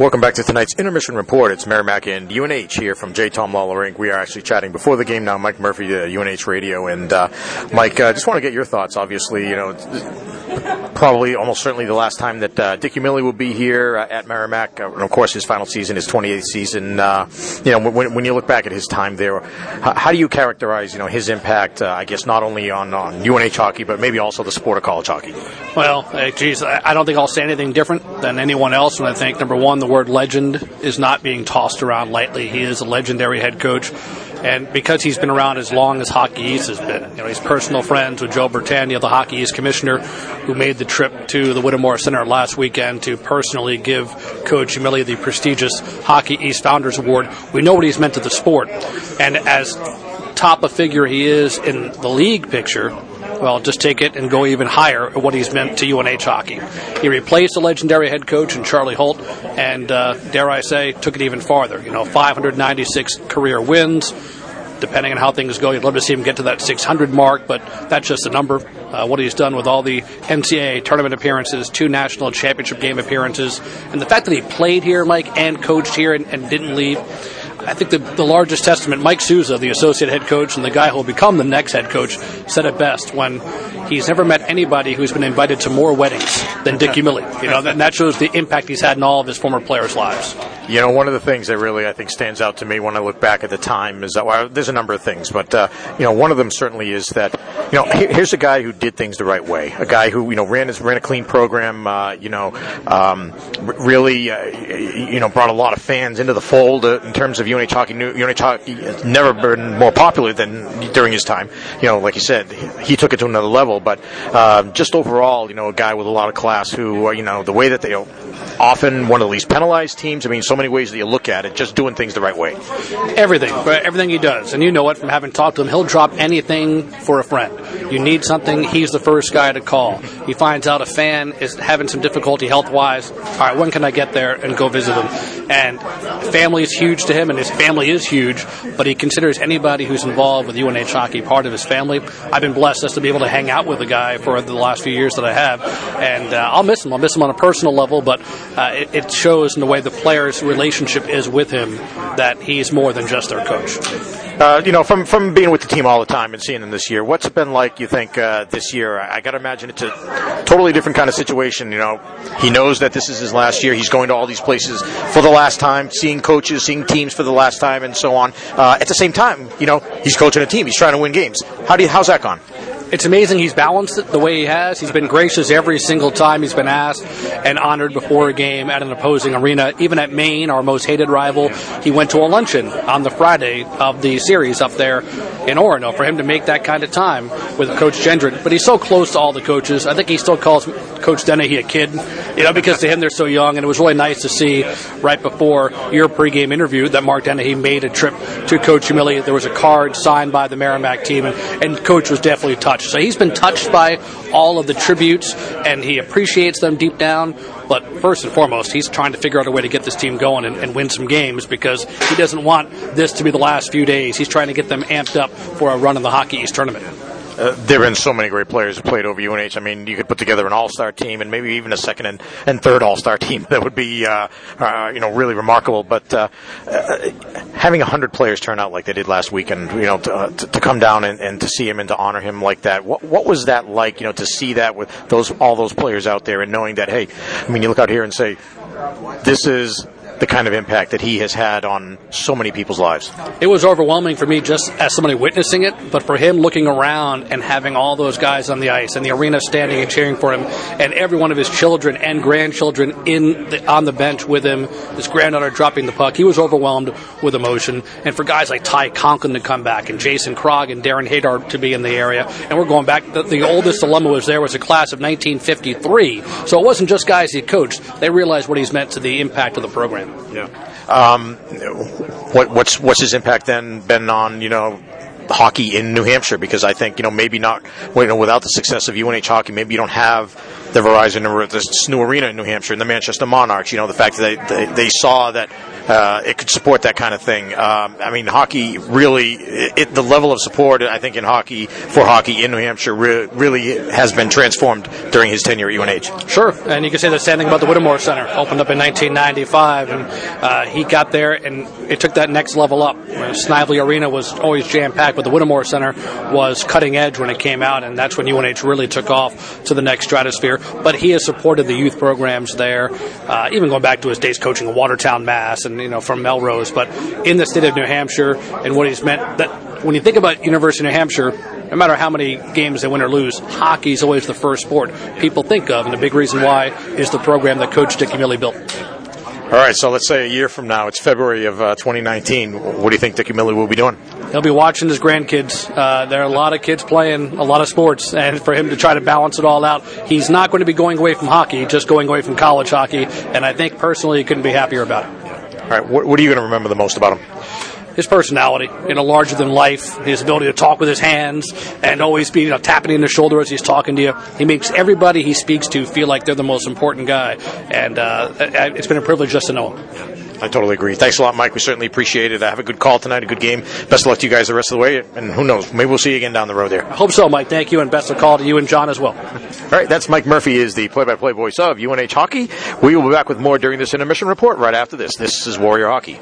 Welcome back to tonight's intermission report. It's Merrimack and UNH here from J. Tom Lawler Inc. We are actually chatting before the game now. Mike Murphy, uh, UNH Radio, and uh, Mike, uh, just want to get your thoughts. Obviously, you know, probably almost certainly the last time that uh, Dick Umile will be here uh, at Merrimack. Uh, and of course, his final season, his 28th season. Uh, you know, when, when you look back at his time there, how, how do you characterize, you know, his impact? Uh, I guess not only on, on UNH hockey, but maybe also the sport of college hockey. Well, geez, I don't think I'll say anything different than anyone else. And I think number one, the word legend is not being tossed around lightly. He is a legendary head coach. And because he's been around as long as Hockey East has been, you know, he's personal friends with Joe Bertagna, the Hockey East commissioner, who made the trip to the Whittemore Center last weekend to personally give Coach Umile the prestigious Hockey East Founders Award. We know what he's meant to the sport. And as top a figure he is in the league picture, well, just take it and go even higher at what he's meant to UNH hockey. He replaced the legendary head coach in Charlie Holt, and uh, dare I say, took it even farther. You know, 596 career wins. Depending on how things go, you'd love to see him get to that 600 mark, but that's just a number. Uh, what he's done with all the NCAA tournament appearances, two national championship game appearances, and the fact that he played here, Mike, and coached here and, and didn't leave. I think the, the largest testament, Mike Souza, the associate head coach and the guy who will become the next head coach, said it best when he's never met anybody who's been invited to more weddings than Dick Umile. You know, and that shows the impact he's had in all of his former players' lives. You know, one of the things that really I think stands out to me when I look back at the time is that well, there's a number of things, but uh, you know, one of them certainly is that you know here's a guy who did things the right way, a guy who you know ran his ran a clean program, uh, you know, um, really uh, you know brought a lot of fans into the fold uh, in terms of UNH hockey. UNH hockey has never been more popular than during his time. You know, like you said, he took it to another level, but um, just overall, you know, a guy with a lot of class who uh, you know the way that they often one of the least penalized teams. I mean, so many ways that you look at it, just doing things the right way. Everything, everything he does, and you know it from having talked to him. He'll drop anything for a friend. You need something, he's the first guy to call. He finds out a fan is having some difficulty health wise. All right, when can I get there and go visit him? And family is huge to him, and his family is huge. But he considers anybody who's involved with UNH hockey part of his family. I've been blessed just to be able to hang out with the guy for the last few years that I have, and uh, I'll miss him. I'll miss him on a personal level, but uh, it, it shows in the way the players' relationship is with him that he's more than just their coach. Uh, you know, from from being with the team all the time and seeing them this year, what's it been like? You think uh, this year? I, I got to imagine it's a totally different kind of situation. You know, he knows that this is his last year. He's going to all these places for the last time, seeing coaches, seeing teams for the last time, and so on. Uh, at the same time, you know, he's coaching a team. He's trying to win games. How do you, how's that gone? It's amazing he's balanced it the way he has. He's been gracious every single time he's been asked and honored before a game at an opposing arena. Even at Maine, our most hated rival, he went to a luncheon on the Friday of the series up there in Orono for him to make that kind of time with Coach Gendron. But he's so close to all the coaches. I think he still calls Coach Dennehy a kid, you know, because to him they're so young. And it was really nice to see right before your pregame interview that Mark Dennehy made a trip to Coach Umile. There was a card signed by the Merrimack team, and, and Coach was definitely touched. So he's been touched by all of the tributes, and he appreciates them deep down. But first and foremost, he's trying to figure out a way to get this team going and, and win some games because he doesn't want this to be the last few days. He's trying to get them amped up for a run in the Hockey East tournament. There have been so many great players who played over UNH. I mean, you could put together an all-star team and maybe even a second and, and third all-star team that would be, uh, uh, you know, really remarkable. But uh, uh, having hundred players turn out like they did last weekend, you know, to, uh, to, to come down and, and to see him and to honor him like that, what what was that like? You know, to see that with those all those players out there and knowing that, hey, I mean, you look out here and say, this is the kind of impact that he has had on so many people's lives. It was overwhelming for me just as somebody witnessing it, but for him looking around and having all those guys on the ice and the arena standing and cheering for him, and every one of his children and grandchildren in the, on the bench with him, his granddaughter dropping the puck, he was overwhelmed with emotion. And for guys like Ty Conklin to come back and Jason Krog and Darren Haydar to be in the area, and we're going back. The, the oldest alumna was there was a class of 1953, so it wasn't just guys he coached. They realized what he's meant to the impact of the program. Yeah. Um, what, what's what's his impact then been on you know hockey in New Hampshire? Because I think you know maybe not you know without the success of UNH hockey, maybe you don't have the Verizon or this new arena in New Hampshire and the Manchester Monarchs. You know the fact that they, they, they saw that uh, it could support that kind of thing. Um, I mean, hockey really, it, the level of support I think in hockey for hockey in New Hampshire re- really has been transformed during his tenure at UNH. Sure, and you can say the same thing about the Whittemore Center. Opened up in 1995, and uh, he got there, and it took that next level up. Snively Arena was always jam packed, but the Whittemore Center was cutting edge when it came out, and that's when UNH really took off to the next stratosphere. But he has supported the youth programs there, uh, even going back to his days coaching in Watertown, Mass, and you know from Melrose. But in the state of New Hampshire, and what he's meant that when you think about University of New Hampshire, no matter how many games they win or lose, hockey is always the first sport people think of, and the big reason why is the program that Coach Dick Umile built. All right, so let's say a year from now, it's February of uh, 2019. What do you think Dick Umile will be doing? He'll be watching his grandkids. Uh, there are a lot of kids playing a lot of sports, and for him to try to balance it all out, he's not going to be going away from hockey, just going away from college hockey. And I think personally, he couldn't be happier about it. All right, what, what are you going to remember the most about him? his personality, you know, larger than life, his ability to talk with his hands and always be, you know, tapping in the shoulder as he's talking to you. He makes everybody he speaks to feel like they're the most important guy. And uh, it's been a privilege just to know him. I totally agree. Thanks a lot, Mike. We certainly appreciate it. Uh, have a good call tonight, a good game. Best of luck to you guys the rest of the way, and who knows, maybe we'll see you again down the road there. I hope so, Mike. Thank you, and best of call to you and John as well. All right, that's Mike Murphy, is the play-by-play voice of UNH Hockey. We will be back with more during this intermission report right after this. This is Warrior Hockey.